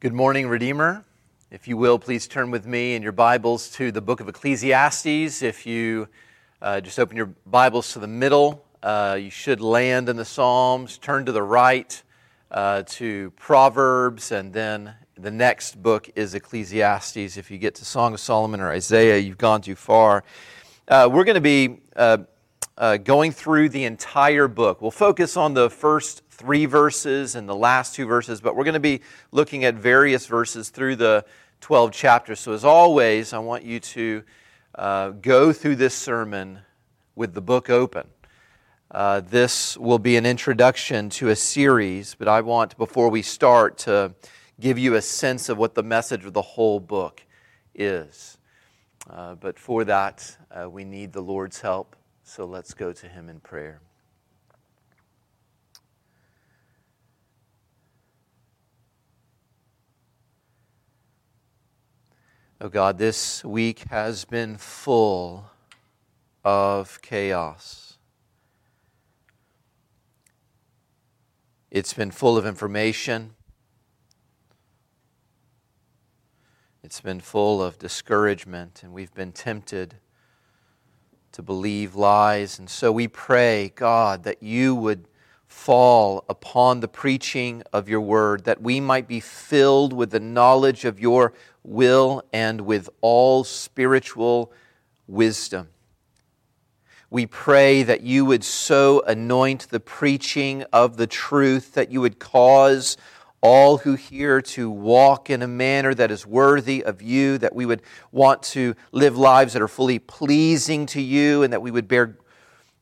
Good morning, Redeemer. If you will, please turn with me in your Bibles to the book of Ecclesiastes. If you uh, just open your Bibles to the middle, uh, you should land in the Psalms. Turn to the right uh, to Proverbs, and then the next book is Ecclesiastes. If you get to Song of Solomon or Isaiah, you've gone too far. Uh, we're going to be uh, uh, going through the entire book. We'll focus on the first three verses and the last two verses, but we're going to be looking at various verses through the 12 chapters. So, as always, I want you to uh, go through this sermon with the book open. Uh, this will be an introduction to a series, but I want, before we start, to give you a sense of what the message of the whole book is. Uh, but for that, uh, we need the Lord's help. So let's go to Him in prayer. Oh God, this week has been full of chaos. It's been full of information. It's been full of discouragement, and we've been tempted to believe lies. And so we pray, God, that you would fall upon the preaching of your word, that we might be filled with the knowledge of your will and with all spiritual wisdom. We pray that you would so anoint the preaching of the truth that you would cause all who hear to walk in a manner that is worthy of you, that we would want to live lives that are fully pleasing to you, and that we would bear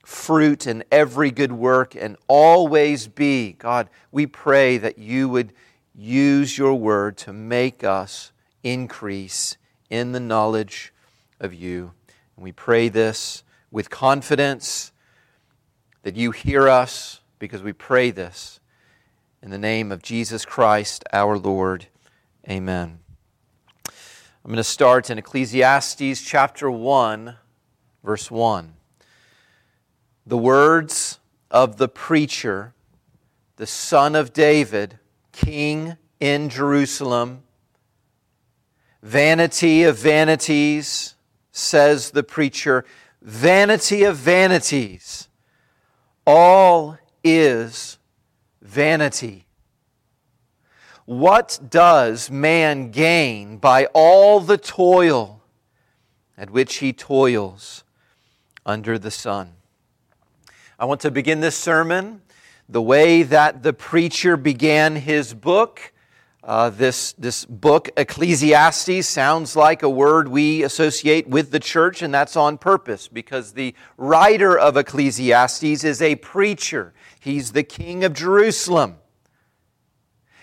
fruit in every good work and always be. God, we pray that you would use your word to make us increase in the knowledge of you. And we pray this with confidence that you hear us because we pray this in the name of Jesus Christ our Lord. Amen. I'm going to start in Ecclesiastes chapter 1, verse 1. The words of the preacher, the son of David, king in Jerusalem. Vanity of vanities, says the preacher, vanity of vanities. All is vanity. What does man gain by all the toil at which he toils under the sun? I want to begin this sermon the way that the preacher began his book. Uh, this, this book, Ecclesiastes, sounds like a word we associate with the church, and that's on purpose because the writer of Ecclesiastes is a preacher. He's the king of Jerusalem.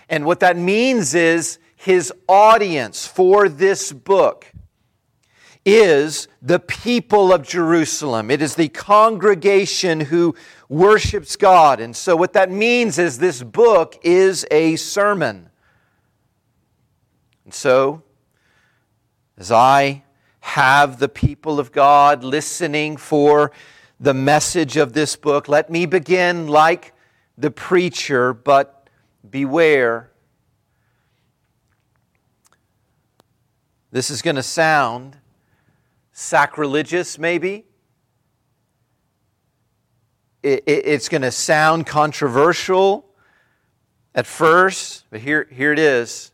And what that means is his audience for this book is the people of Jerusalem. It is the congregation who worships God. And so, what that means is this book is a sermon. And so, as I have the people of God listening for the message of this book. Let me begin like the preacher, but beware. This is going to sound sacrilegious, maybe. it's going to sound controversial at first, but here, here it is.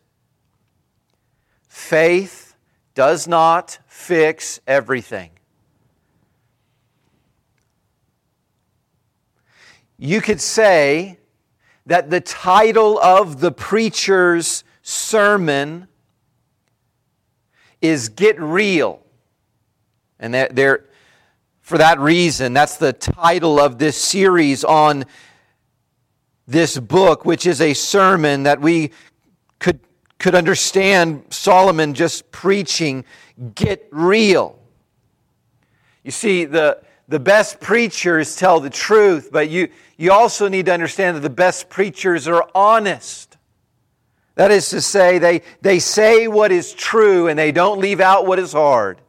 Faith does not fix everything. You could say that the title of the preacher's sermon is Get Real. And there, for that reason, that's the title of this series on this book, which is a sermon that we could, could understand Solomon just preaching, Get Real. You see, the, the best preachers tell the truth, but you, you also need to understand that the best preachers are honest. That is to say, they, they say what is true and they don't leave out what is hard.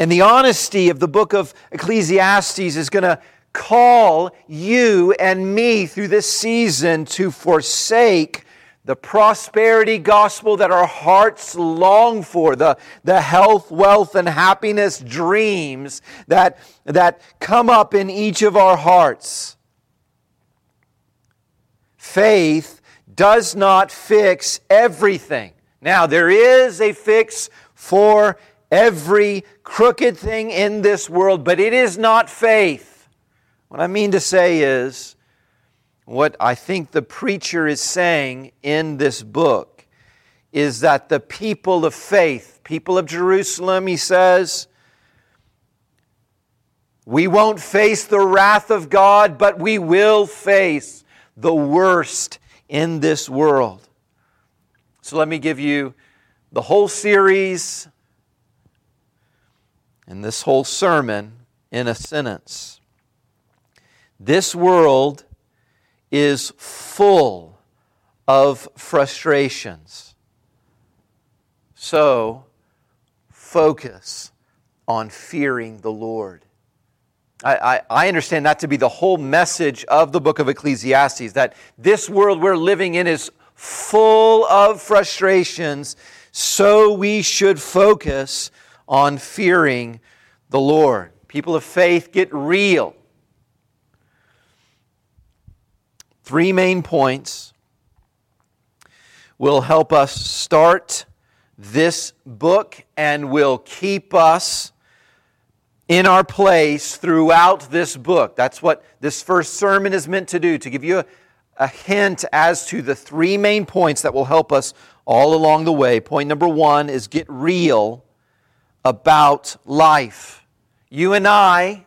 And the honesty of the book of Ecclesiastes is going to call you and me through this season to forsake the prosperity gospel that our hearts long for, the, the health, wealth, and happiness dreams that, that come up in each of our hearts. Faith does not fix everything. Now, there is a fix for every crooked thing in this world, but it is not faith. What I mean to say is, what I think the preacher is saying in this book is that the people of faith, people of Jerusalem, he says, we won't face the wrath of God, but we will face the worst in this world. So let me give you the whole series and this whole sermon in a sentence. This world is full of frustrations. So, focus on fearing the Lord. I, I, understand that to be the whole message of the book of Ecclesiastes that this world we're living in is full of frustrations, so we should focus on fearing the Lord. People of faith get real. Three main points will help us start this book and will keep us in our place throughout this book. That's what this first sermon is meant to do, to give you a, a, hint as to the three main points that will help us all along the way. Point number one is get real about life. You and I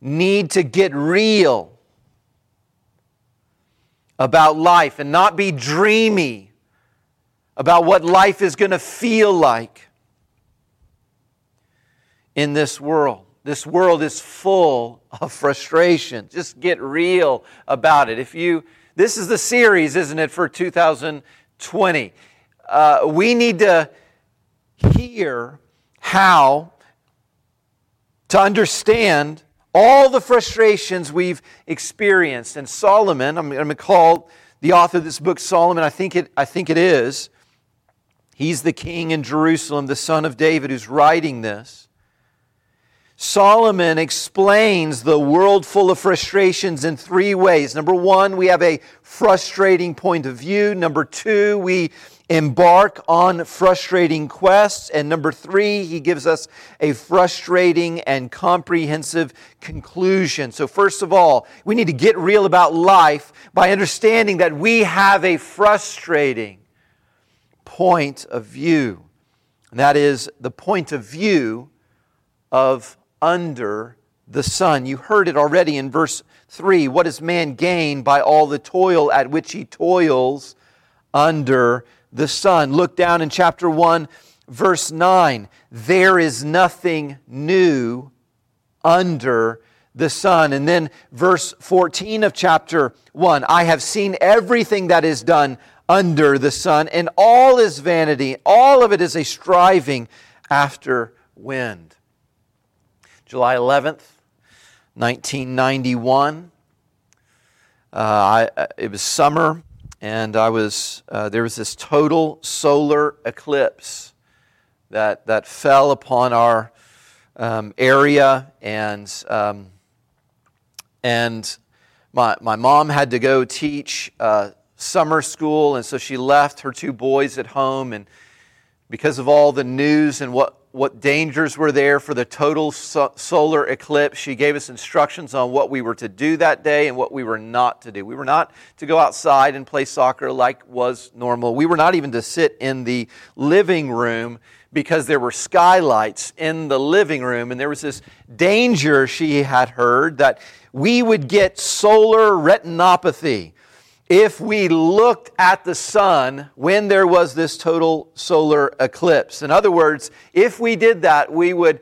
need to get real about life and not be dreamy about what life is going to feel like in this world. This world is full of frustration. Just get real about it. If you, this is the series, isn't it, for 2020? Uh, we need to hear how to understand all the frustrations we've experienced. And Solomon, I'm going to call the author of this book Solomon, I think it, I think it is. He's the king in Jerusalem, the son of David, who's writing this. Solomon explains the world full of frustrations in three ways. Number one, we have a frustrating point of view. Number two, we embark on frustrating quests. And number three, he gives us a frustrating and comprehensive conclusion. So, first of all, we need to get real about life by understanding that we have a frustrating point of view. And that is the point of view of under the sun. You heard it already in verse 3. What does man gain by all the toil at which he toils under the sun. Look down in chapter 1, verse 9. There is nothing new under the sun. And then verse 14 of chapter 1 I have seen everything that is done under the sun, and all is vanity. All of it is a striving after wind. July 11th, 1991. Uh, I, uh, it was summer and I was uh, there was this total solar eclipse that that fell upon our um, area, and um, and my my mom had to go teach uh, summer school, and so she left her two boys at home, and because of all the news and what what dangers were there for the total so- solar eclipse. She gave us instructions on what we were to do that day and what we were not to do. We were not to go outside and play soccer like was normal. We were not even to sit in the living room because there were skylights in the living room and there was this danger she had heard that we would get solar retinopathy if we looked at the sun when there was this total solar eclipse. In other words, if we did that, we would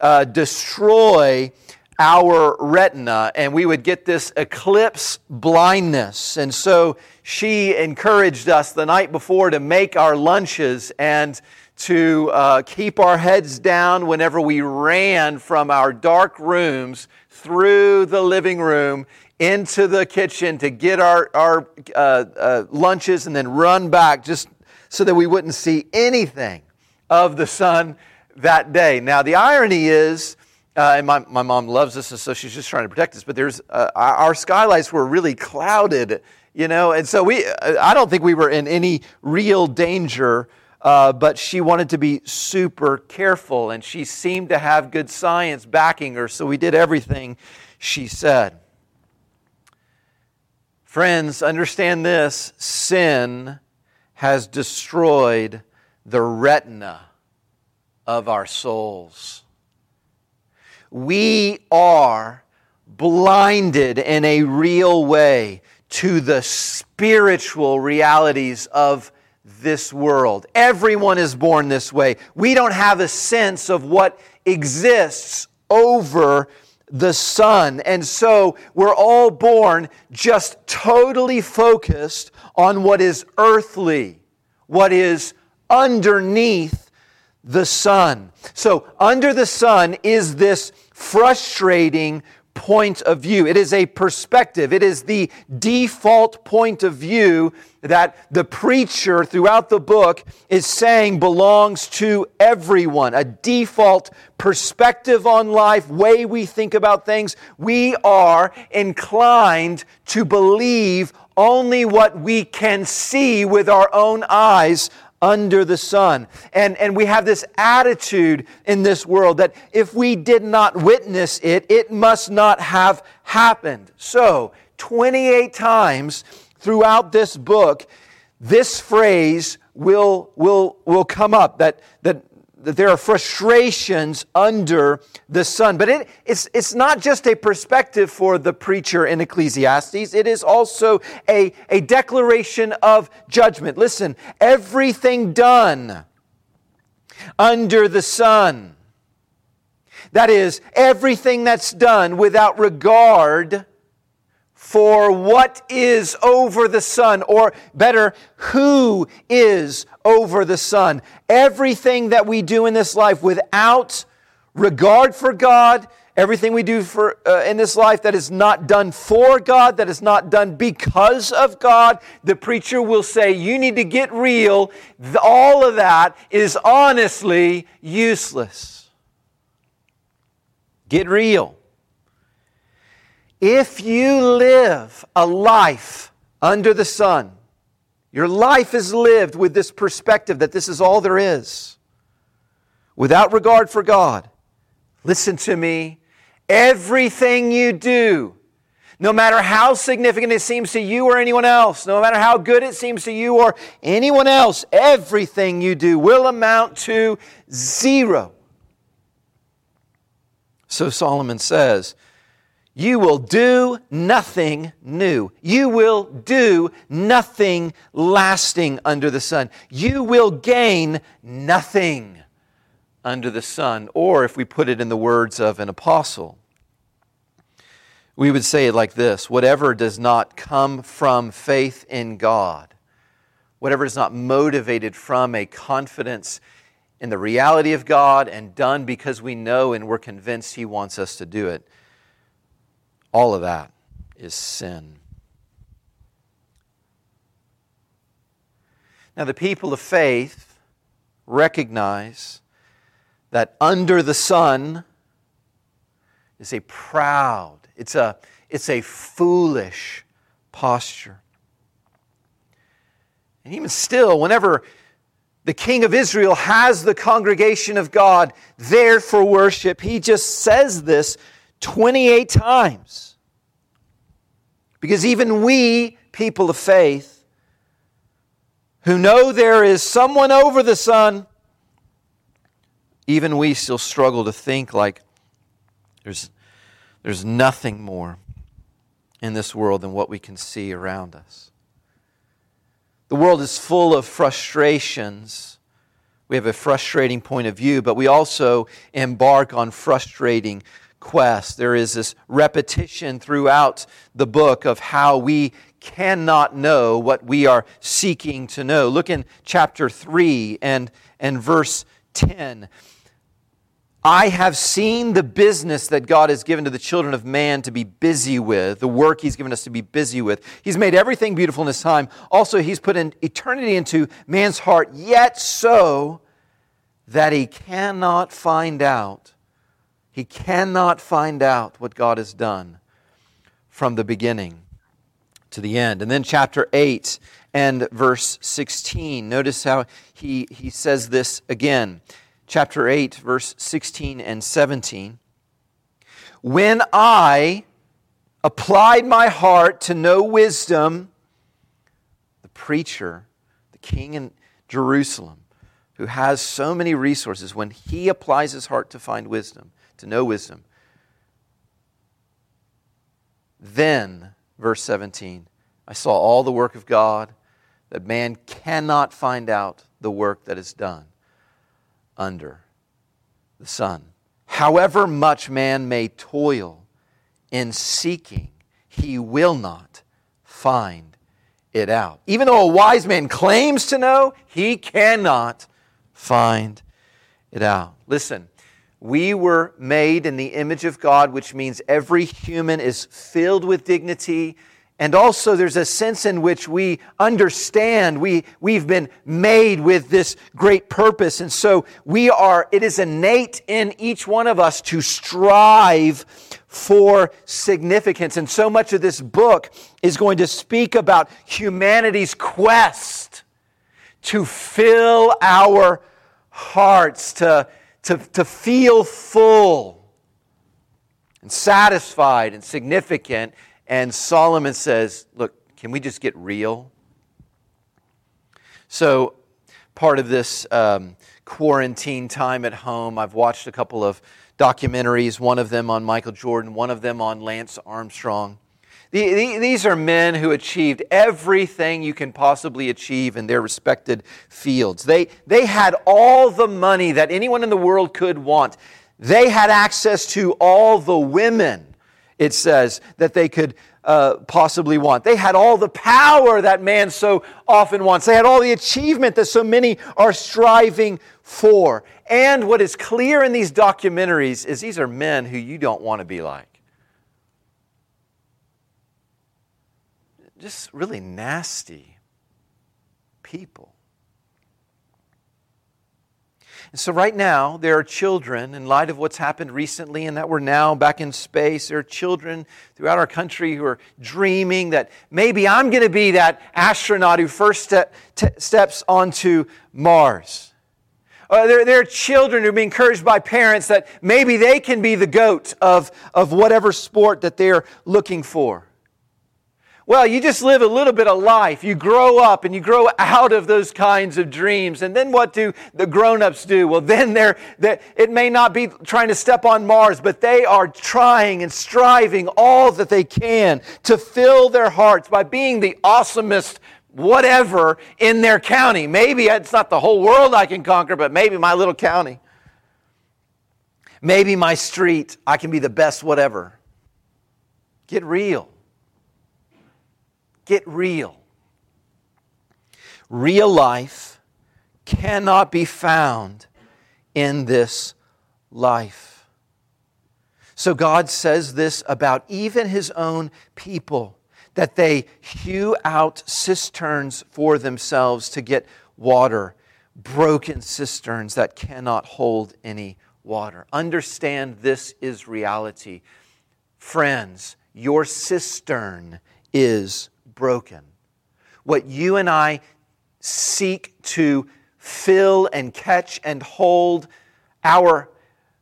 uh, destroy our retina and we would get this eclipse blindness. And so she encouraged us the night before to make our lunches and to uh, keep our heads down whenever we ran from our dark rooms through the living room into the kitchen to get our, our uh, uh, lunches and then run back just so that we wouldn't see anything of the sun that day. Now, the irony is, uh, and my, my mom loves us, so she's just trying to protect us, but there's, uh, our skylights were really clouded, you know, and so we, I don't think we were in any real danger uh, but she wanted to be super careful, and she seemed to have good science backing her, so we did everything she said. Friends, understand this sin has destroyed the retina of our souls. We are blinded in a real way to the spiritual realities of this world. Everyone is born this way. We don't have a sense of what exists over the sun. And so we're all born just totally focused on what is earthly, what is underneath the sun. So, under the sun is this frustrating point of view. It is a perspective. It is the default point of view that the preacher throughout the book is saying belongs to everyone. A default perspective on life, way we think about things. We are inclined to believe only what we can see with our own eyes under the sun. And, and we have this attitude in this world that if we did not witness it, it must not have happened. So, 28 times throughout this book, this phrase will, will, will come up that, that there are frustrations under the sun. But it, it's, it's not just a perspective for the preacher in Ecclesiastes, it is also a, a declaration of judgment. Listen, everything done under the sun, that is, everything that's done without regard for what is over the sun, or better, who is over the sun. Everything that we do in this life without regard for God, everything we do for, uh, in this life that is not done for God, that is not done because of God, the preacher will say, You need to get real. All of that is honestly useless. Get real. If you live a life under the sun, your life is lived with this perspective that this is all there is, without regard for God. Listen to me. Everything you do, no matter how significant it seems to you or anyone else, no matter how good it seems to you or anyone else, everything you do will amount to zero. So Solomon says, you will do nothing new. You will do nothing lasting under the sun. You will gain nothing under the sun. Or, if we put it in the words of an apostle, we would say it like this whatever does not come from faith in God, whatever is not motivated from a confidence in the reality of God and done because we know and we're convinced He wants us to do it all of that is sin. Now, the people of faith recognize that under the sun is a proud, it's a, it's a foolish posture. And even still, whenever the king of Israel has the congregation of God there for worship, he just says this 28 times. Because even we, people of faith, who know there is someone over the sun, even we still struggle to think like there's, there's nothing more in this world than what we can see around us. The world is full of frustrations. We have a frustrating point of view, but we also embark on frustrating quest. There is this repetition throughout the book of how we cannot know what we are seeking to know. Look in chapter 3 and, and verse 10. I have seen the business that God has given to the children of man to be busy with, the work He's given us to be busy with. He's made everything beautiful in His time. Also, He's put in eternity into man's heart, yet so that he cannot find out. He cannot find out what God has done from the beginning to the end. And then, chapter 8 and verse 16. Notice how he, he says this again chapter 8, verse 16 and 17. When I applied my heart to know wisdom, the preacher, the king in Jerusalem, who has so many resources, when he applies his heart to find wisdom, to know wisdom, then, verse 17, I saw all the work of God, that man cannot find out the work that is done under the sun. However much man may toil in seeking, he will not find it out. Even though a wise man claims to know, he cannot find it out. Listen, we were made in the image of God, which means every human is filled with dignity and also, there's a sense in which we understand we, we've been made with this great purpose. And so, we are, it is innate in each one of us to strive for significance. And so much of this book is going to speak about humanity's quest to fill our hearts, to, to, to feel full and satisfied and significant and Solomon says, Look, can we just get real? So, part of this um, quarantine time at home, I've watched a couple of documentaries, one of them on Michael Jordan, one of them on Lance Armstrong. These are men who achieved everything you can possibly achieve in their respected fields. They, they had all the money that anyone in the world could want. They had access to all the women it says, that they could uh, possibly want. They had all the power that man so often wants. They had all the achievement that so many are striving for. And what is clear in these documentaries is these are men who you don't want to be like. Just really nasty people. And so, right now, there are children, in light of what's happened recently and that we're now back in space, there are children throughout our country who are dreaming that maybe I'm going to be that astronaut who first step, t- steps onto Mars. Uh, there, there are children who are being encouraged by parents that maybe they can be the goat of, of whatever sport that they're looking for. Well, you just live a little bit of life. You grow up and you grow out of those kinds of dreams. And then what do the grown ups do? Well, then they're, they're, it may not be trying to step on Mars, but they are trying and striving all that they can to fill their hearts by being the awesomest whatever in their county. Maybe it's not the whole world I can conquer, but maybe my little county. Maybe my street, I can be the best whatever. Get real. Get real. Real life cannot be found in this life. So God says this about even his own people that they hew out cisterns for themselves to get water, broken cisterns that cannot hold any water. Understand this is reality. Friends, your cistern is broken. What you and I seek to fill and catch and hold our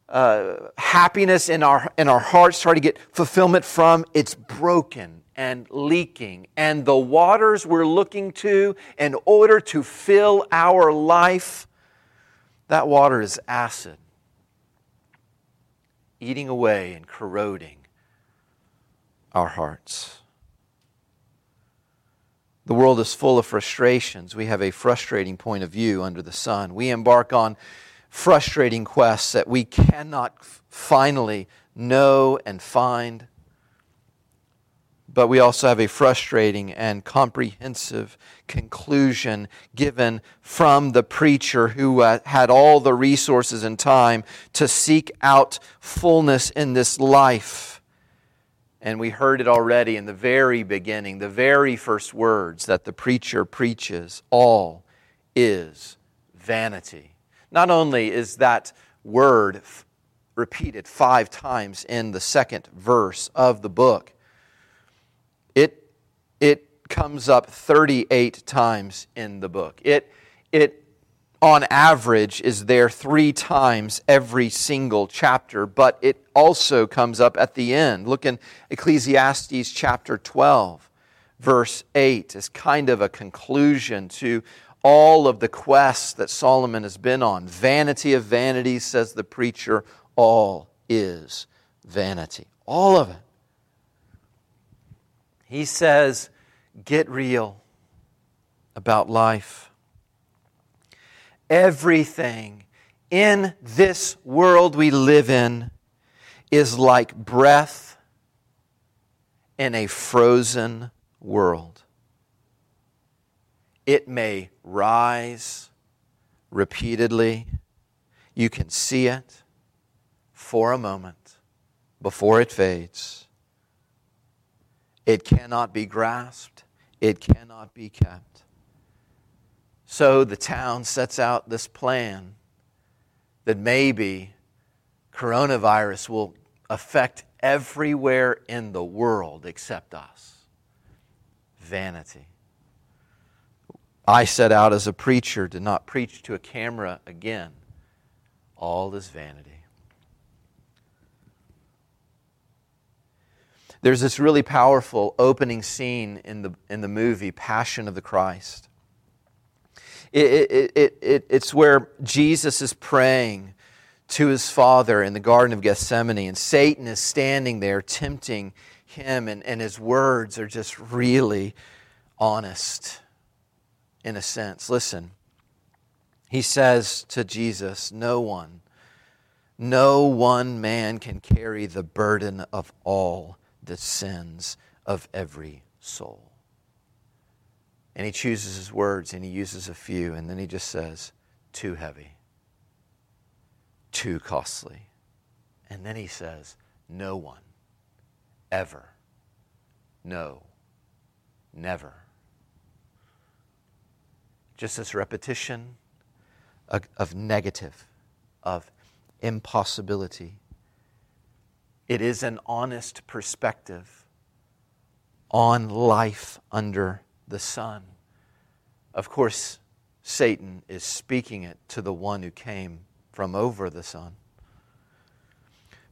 uh, happiness in our, in our hearts, try to get fulfillment from, it's broken and leaking. And the waters we're looking to in order to fill our life, that water is acid, eating away and corroding our hearts. The world is full of frustrations. We have a frustrating point of view under the sun. We embark on frustrating quests that we cannot finally know and find. but we also have a frustrating and comprehensive conclusion given from the preacher who uh, had all the resources and time to seek out fullness in this life. And we heard it already in the very beginning, the very first words that the preacher preaches all is vanity. Not only is that word f- repeated five times in the second verse of the book, it, it comes up 38 times in the book. It, it, on average, is there three times every single chapter, but it also comes up at the end. Look in Ecclesiastes chapter 12, verse 8, as kind of a conclusion to all of the quests that Solomon has been on. Vanity of vanities, says the preacher, all is vanity. All of it. He says, get real about life. Everything in this world we live in is like breath in a frozen world. It may rise repeatedly. You can see it for a moment before it fades. It cannot be grasped, it cannot be kept. So the town sets out this plan that maybe coronavirus will affect everywhere in the world except us. Vanity. I set out as a preacher to not preach to a camera again. All is vanity. There's this really powerful opening scene in the, in the movie Passion of the Christ. It, it, it, it, it's where Jesus is praying to his Father in the Garden of Gethsemane, and Satan is standing there tempting him, and, and his words are just really honest in a sense. Listen, he says to Jesus, No one, no one man can carry the burden of all the sins of every soul. And he chooses his words and he uses a few, and then he just says, too heavy, too costly. And then he says, no one, ever, no, never. Just this repetition of, negative, of impossibility it is an honest perspective on life under the sun. Of course, Satan is speaking it to the one who came from over the sun.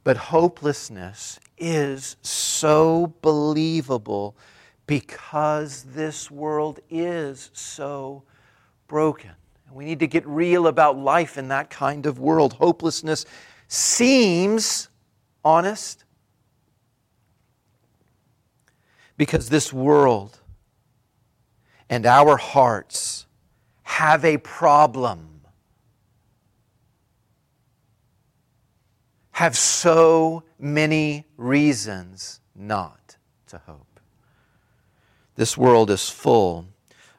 But hopelessness is so believable because this world is so broken. We need to get real about life in that kind of world. Hopelessness seems honest? Because this world and our hearts have a problem, have so many reasons not to hope. This world is full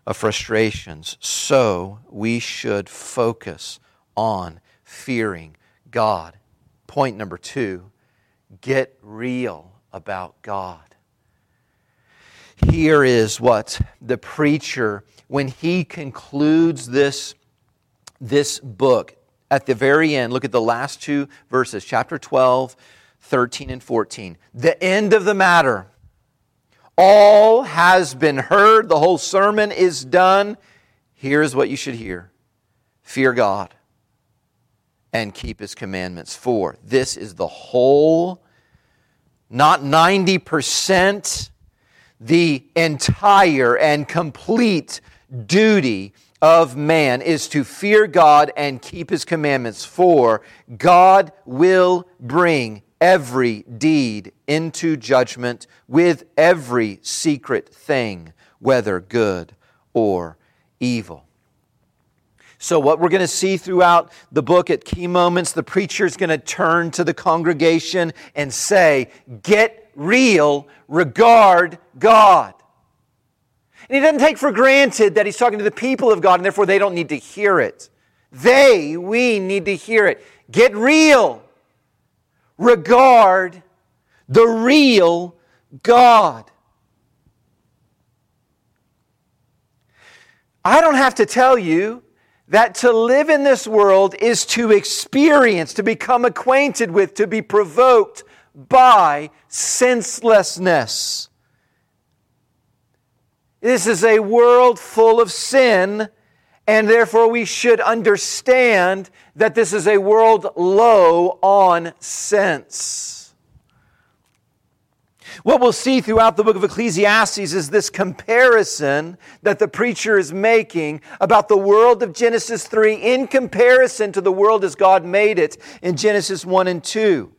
of frustrations, so we should focus on fearing God. Point number two Get real about God. Here is what the preacher, when he concludes this, this book, at the very end, look at the last two verses, chapter 12, 13, and 14. The end of the matter. All has been heard, the whole sermon is done. Here's what you should hear fear God and keep his commandments. For this is the whole not 90%, the entire and complete duty of man is to fear God and keep his commandments, for God will bring every deed into judgment with every secret thing, whether good or evil. So, what we're going to see throughout the book at key moments, the preacher is going to turn to the congregation and say, Get real, regard God. And he doesn't take for granted that he's talking to the people of God and therefore they don't need to hear it. They, we need to hear it. Get real. Regard the real God. I don't have to tell you that to live in this world is to experience, to become acquainted with, to be provoked by senselessness. This is a world full of sin, and therefore we should understand that this is a world low on sense. What we'll see throughout the book of Ecclesiastes is this comparison that the preacher is making about the world of Genesis 3 in comparison to the world as God made it in Genesis 1 and 2.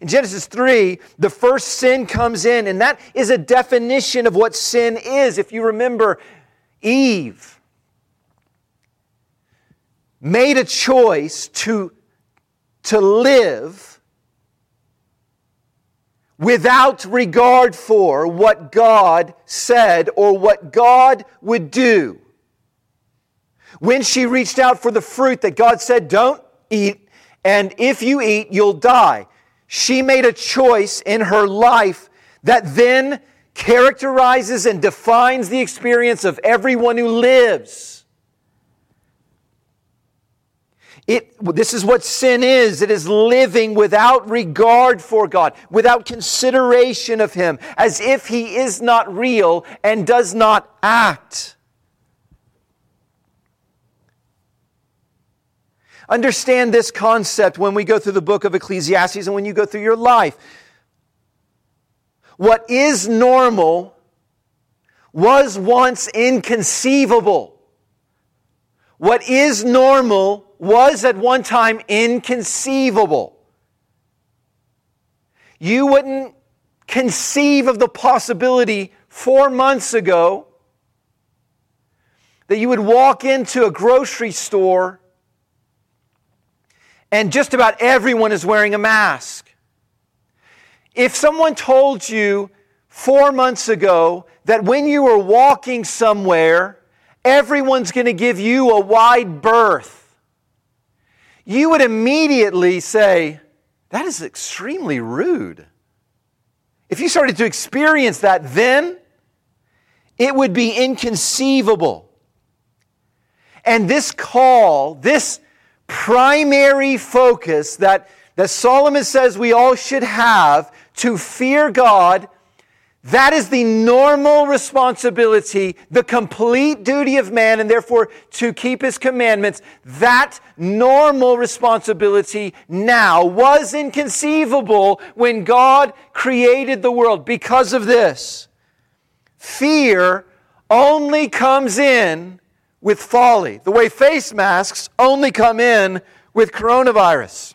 In Genesis 3, the first sin comes in, and that is a definition of what sin is. If you remember, Eve made a choice to, to live without regard for what God said or what God would do. When she reached out for the fruit that God said, don't eat, and if you eat, you'll die she made a choice in her life that then characterizes and defines the experience of everyone who lives. It, this is what sin is. It is living without regard for God, without consideration of Him, as if He is not real and does not act. Understand this concept when we go through the book of Ecclesiastes and when you go through your life. What is normal was once inconceivable. What is normal was at one time inconceivable. You wouldn't conceive of the possibility four months ago that you would walk into a grocery store and just about everyone is wearing a mask. If someone told you four months ago that when you were walking somewhere, everyone's going to give you a wide berth, you would immediately say, That is extremely rude. If you started to experience that then, it would be inconceivable. And this call, this primary focus that, that Solomon says we all should have to fear God, that is the normal responsibility, the complete duty of man, and therefore to keep his commandments. That normal responsibility now was inconceivable when God created the world. Because of this, fear only comes in with folly, the way face masks only come in with coronavirus.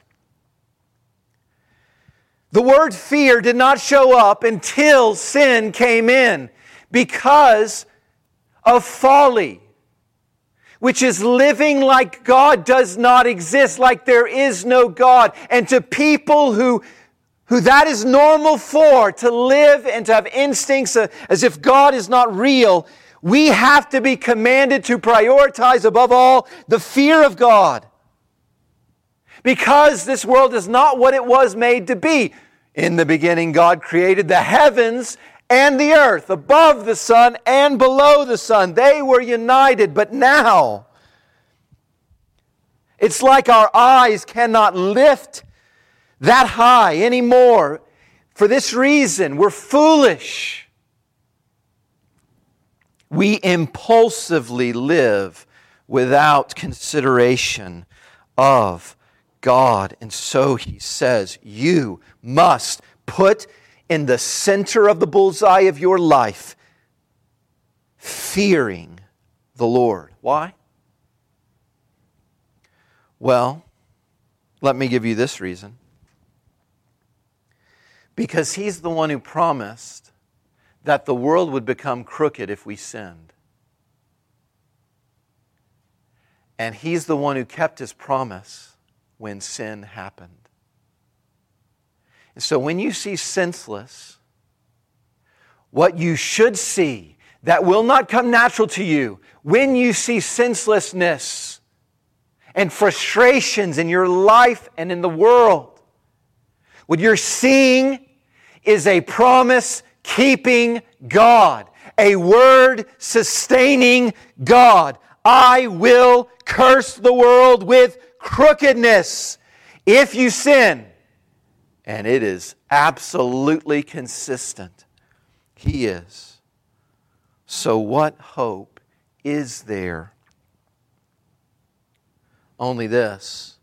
The word fear did not show up until sin came in because of folly, which is living like God does not exist, like there is no God. And to people who who that is normal for, to live and to have instincts as if God is not real, we have to be commanded to prioritize above all the fear of God. Because this world is not what it was made to be. In the beginning, God created the heavens and the earth, above the sun and below the sun. They were united, but now it's like our eyes cannot lift that high anymore. For this reason, we're foolish we impulsively live without consideration of God. And so he says, You must put in the center of the bullseye of your life fearing the Lord. Why? Well, let me give you this reason. Because he's the one who promised that the world would become crooked if we sinned. And He's the one who kept His promise when sin happened. And so when you see senseless, what you should see that will not come natural to you when you see senselessness and frustrations in your life and in the world. What you're seeing is a promise keeping God, a word sustaining God. I will curse the world with crookedness if you sin. And it is absolutely consistent. He is. So, what hope is there? Only this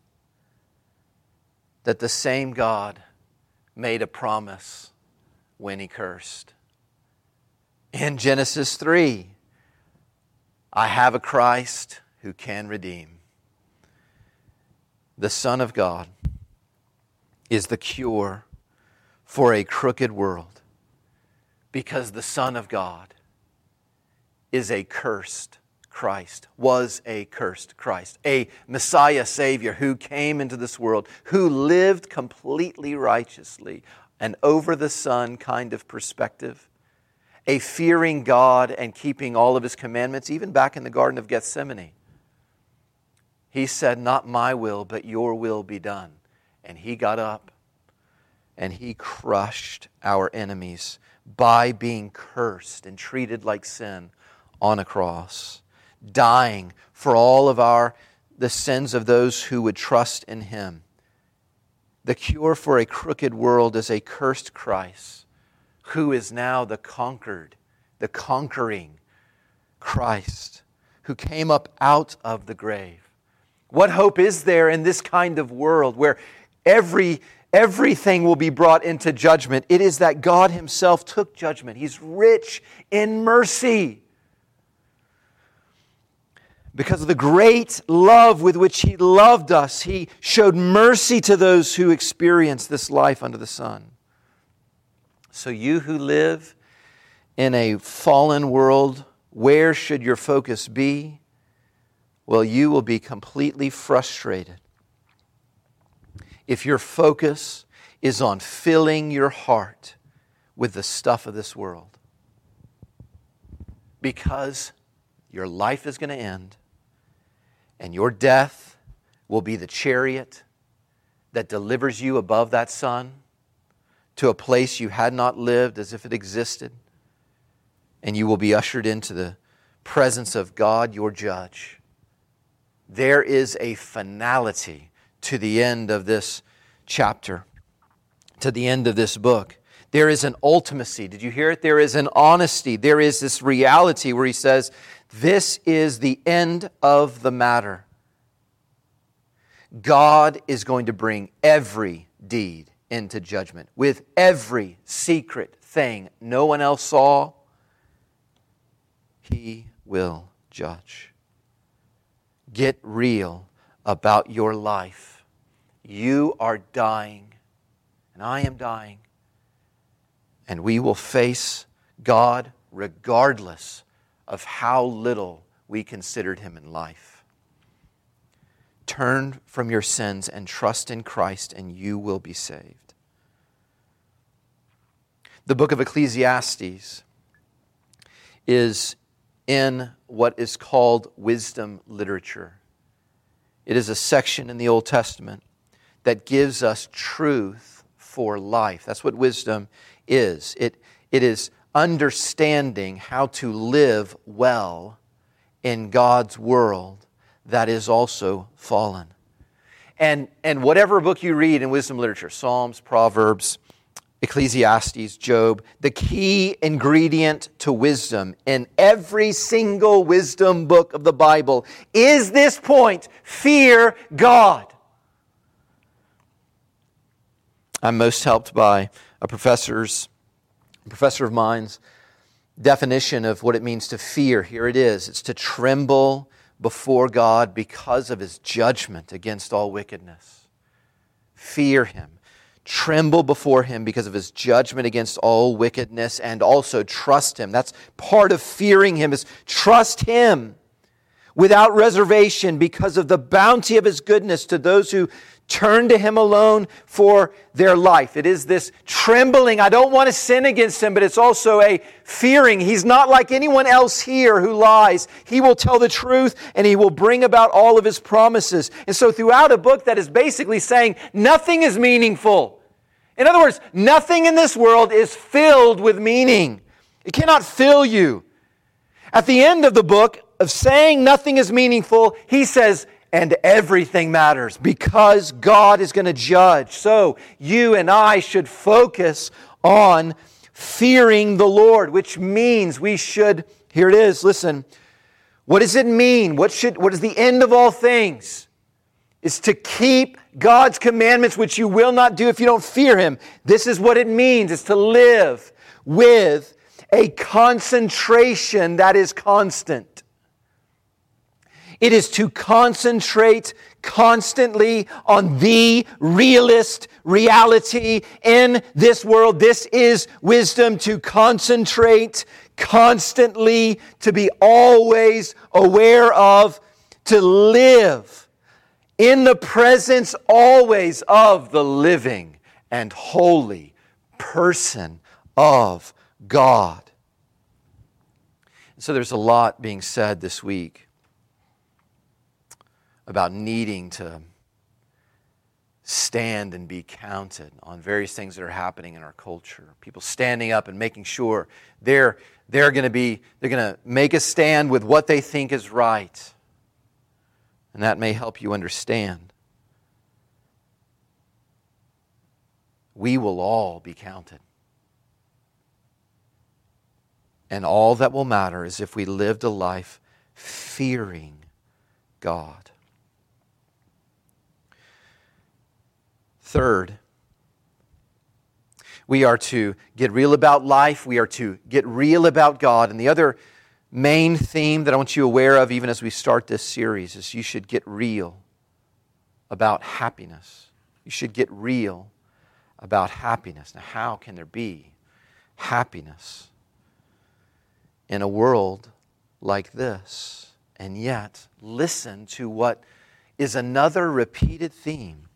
that the same God made a promise when he cursed. In Genesis 3, I have a Christ who can redeem. The Son of God is the cure for a crooked world because the Son of God is a cursed Christ, was a cursed Christ, a Messiah Savior who came into this world, who lived completely righteously, an over the sun kind of perspective, a fearing God and keeping all of his commandments, even back in the Garden of Gethsemane. He said, Not my will, but your will be done. And he got up and he crushed our enemies by being cursed and treated like sin on a cross dying for all of our the sins of those who would trust in him. The cure for a crooked world is a cursed Christ who is now the conquered, the conquering Christ who came up out of the grave. What hope is there in this kind of world where every everything will be brought into judgment? It is that God himself took judgment. He's rich in mercy because of the great love with which He loved us, He showed mercy to those who experience this life under the sun. So, you who live in a fallen world, where should your focus be? Well, you will be completely frustrated if your focus is on filling your heart with the stuff of this world. Because your life is going to end and your death will be the chariot that delivers you above that sun to a place you had not lived as if it existed. And you will be ushered into the presence of God, your judge. There is a finality to the end of this chapter, to the end of this book. There is an ultimacy. Did you hear it? There is an honesty. There is this reality where he says, this is the end of the matter. God is going to bring every deed into judgment with every secret thing no one else saw. He will judge. Get real about your life. You are dying, and I am dying, and we will face God regardless of how little we considered him in life. Turn from your sins and trust in Christ, and you will be saved. The book of Ecclesiastes is in what is called wisdom literature. It is a section in the Old Testament that gives us truth for life. That's what wisdom is. It, it is understanding how to live well in God's world that is also fallen. And, and whatever book you read in wisdom literature, Psalms, Proverbs, Ecclesiastes, Job, the key ingredient to wisdom in every single wisdom book of the Bible is this point fear God. I'm most helped by a professor's a professor of mine's definition of what it means to fear. Here it is it's to tremble before God because of his judgment against all wickedness. Fear him. Tremble before him because of his judgment against all wickedness and also trust him. That's part of fearing him is trust him without reservation because of the bounty of his goodness to those who turn to him alone for their life. It is this trembling. I don't want to sin against him, but it's also a fearing. He's not like anyone else here who lies. He will tell the truth and he will bring about all of his promises. And so, throughout a book that is basically saying nothing is meaningful. In other words, nothing in this world is filled with meaning. It cannot fill you. At the end of the book, of saying nothing is meaningful, he says, and everything matters because God is going to judge. So you and I should focus on fearing the Lord, which means we should, here it is, listen. What does it mean? What should what is the end of all things? Is to keep God's commandments, which you will not do if you don't fear Him. This is what it means, is to live with a concentration that is constant. It is to concentrate constantly on the realist reality in this world. This is wisdom to concentrate constantly, to be always aware of, to live in the presence always of the living and holy person of God. So there's a lot being said this week about needing to stand and be counted on various things that are happening in our culture. People standing up and making sure they're, they're going to be, they're going to make a stand with what they think is right. And that may help you understand. We will all be counted. And all that will matter is if we lived a life fearing God. Third, we are to get real about life. We are to get real about God. And the other main theme that I want you aware of, even as we start this series, is you should get real about happiness. You should get real about happiness. Now, how can there be happiness in a world like this? And yet, listen to what is another repeated theme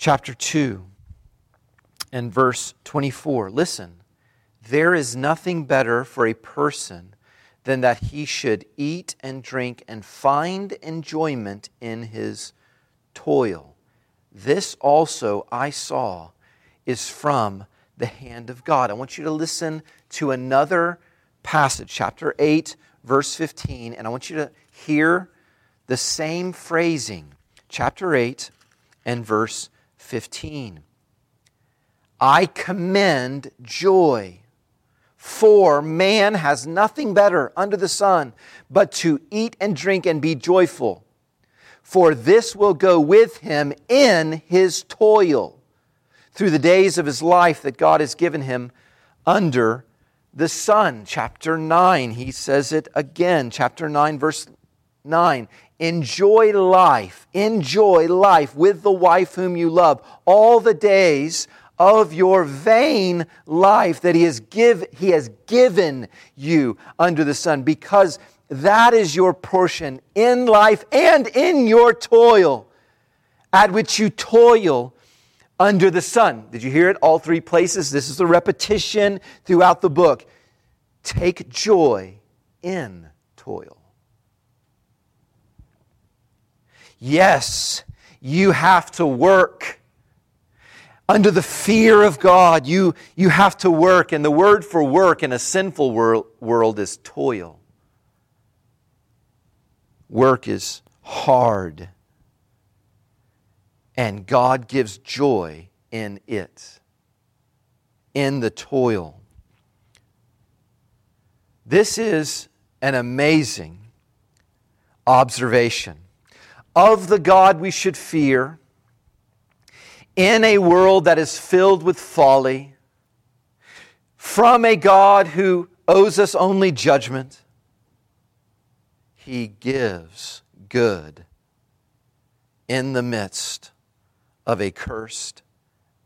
chapter 2 and verse 24. Listen, there is nothing better for a person than that he should eat and drink and find enjoyment in his toil. This also I saw is from the hand of God. I want you to listen to another passage, chapter 8, verse 15, and I want you to hear the same phrasing. Chapter 8 and verse 15. I commend joy, for man has nothing better under the sun but to eat and drink and be joyful, for this will go with him in his toil through the days of his life that God has given him under the sun. Chapter 9, he says it again. Chapter 9, verse 9 enjoy life, enjoy life with the wife whom you love all the days of your vain life that he has, give, he has given you under the sun, because that is your portion in life and in your toil, at which you toil under the sun. Did you hear it? All three places. This is the repetition throughout the book. Take joy in toil. Yes, you have to work. Under the fear of God, you, you have to work. And the word for work in a sinful world, world is toil. Work is hard. And God gives joy in it, in the toil. This is an amazing observation of the God we should fear in a world that is filled with folly, from a God who owes us only judgment, He gives good in the midst of a cursed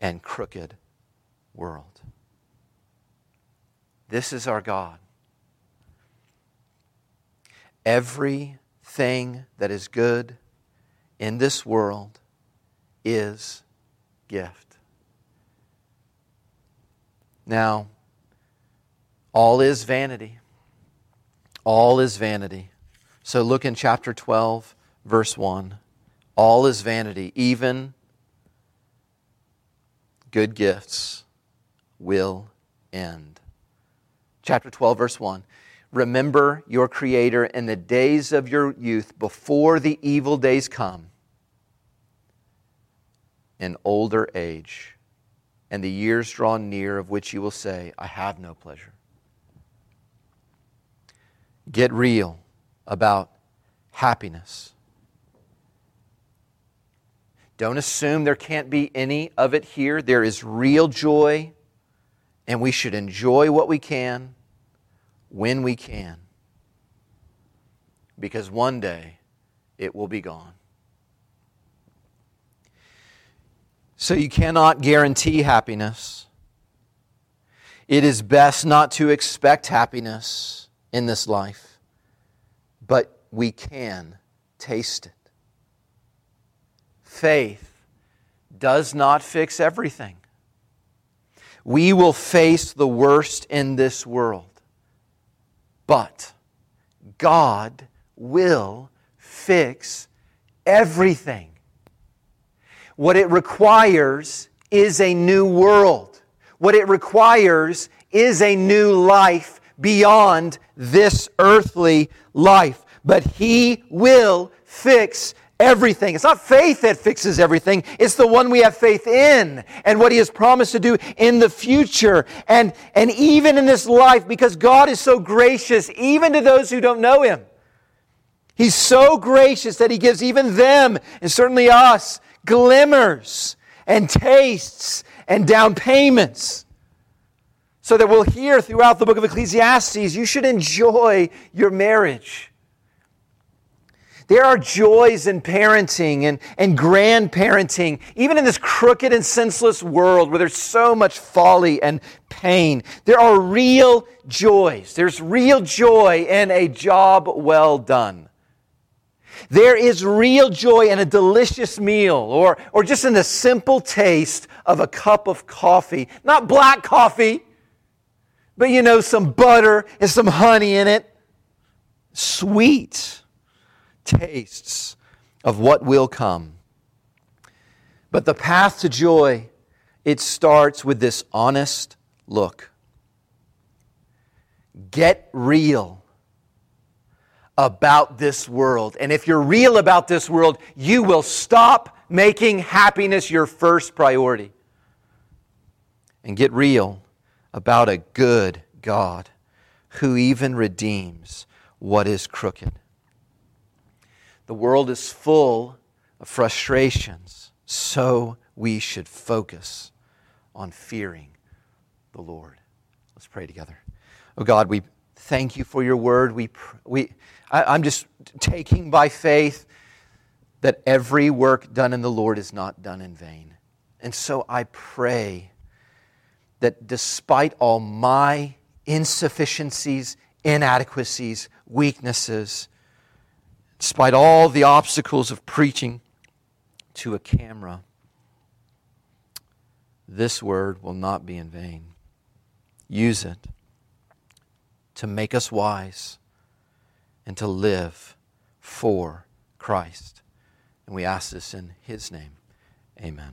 and crooked world. This is our God. everything that is good in this world is gift. Now, all is vanity. All is vanity. So look in chapter 12, verse 1. All is vanity, even good gifts will end. Chapter 12, verse 1. Remember your Creator in the days of your youth before the evil days come, in older age, and the years draw near of which you will say, I have no pleasure. Get real about happiness. Don't assume there can't be any of it here. There is real joy, and we should enjoy what we can when we can. Because one day it will be gone. So you cannot guarantee happiness. It is best not to expect happiness in this life, but we can taste it. Faith does not fix everything. We will face the worst in this world, but God will fix everything. What it requires is a new world. What it requires is a new life beyond this earthly life. But He will fix everything. It's not faith that fixes everything. It's the one we have faith in and what he has promised to do in the future. And, and even in this life, because God is so gracious, even to those who don't know him. He's so gracious that he gives even them, and certainly us, glimmers and tastes and down payments so that we'll hear throughout the book of Ecclesiastes you should enjoy your marriage. There are joys in parenting and, and grandparenting, even in this crooked and senseless world where there's so much folly and pain. There are real joys. There's real joy in a job well done. There is real joy in a delicious meal or, or just in the simple taste of a cup of coffee. Not black coffee, but you know, some butter and some honey in it. Sweet tastes of what will come. But the path to joy, it starts with this honest look. Get real about this world. And if you're real about this world, you will stop making happiness your first priority. And get real about a good God who even redeems what is crooked. The world is full of frustrations, so we should focus on fearing the Lord. Let's pray together. Oh God, we thank you for your word. We, we, I, I'm just taking by faith that every work done in the Lord is not done in vain. And so I pray that despite all my insufficiencies, inadequacies, weaknesses, despite all the obstacles of preaching to a camera, this word will not be in vain. Use it to make us wise and to live for Christ. And we ask this in His name. Amen.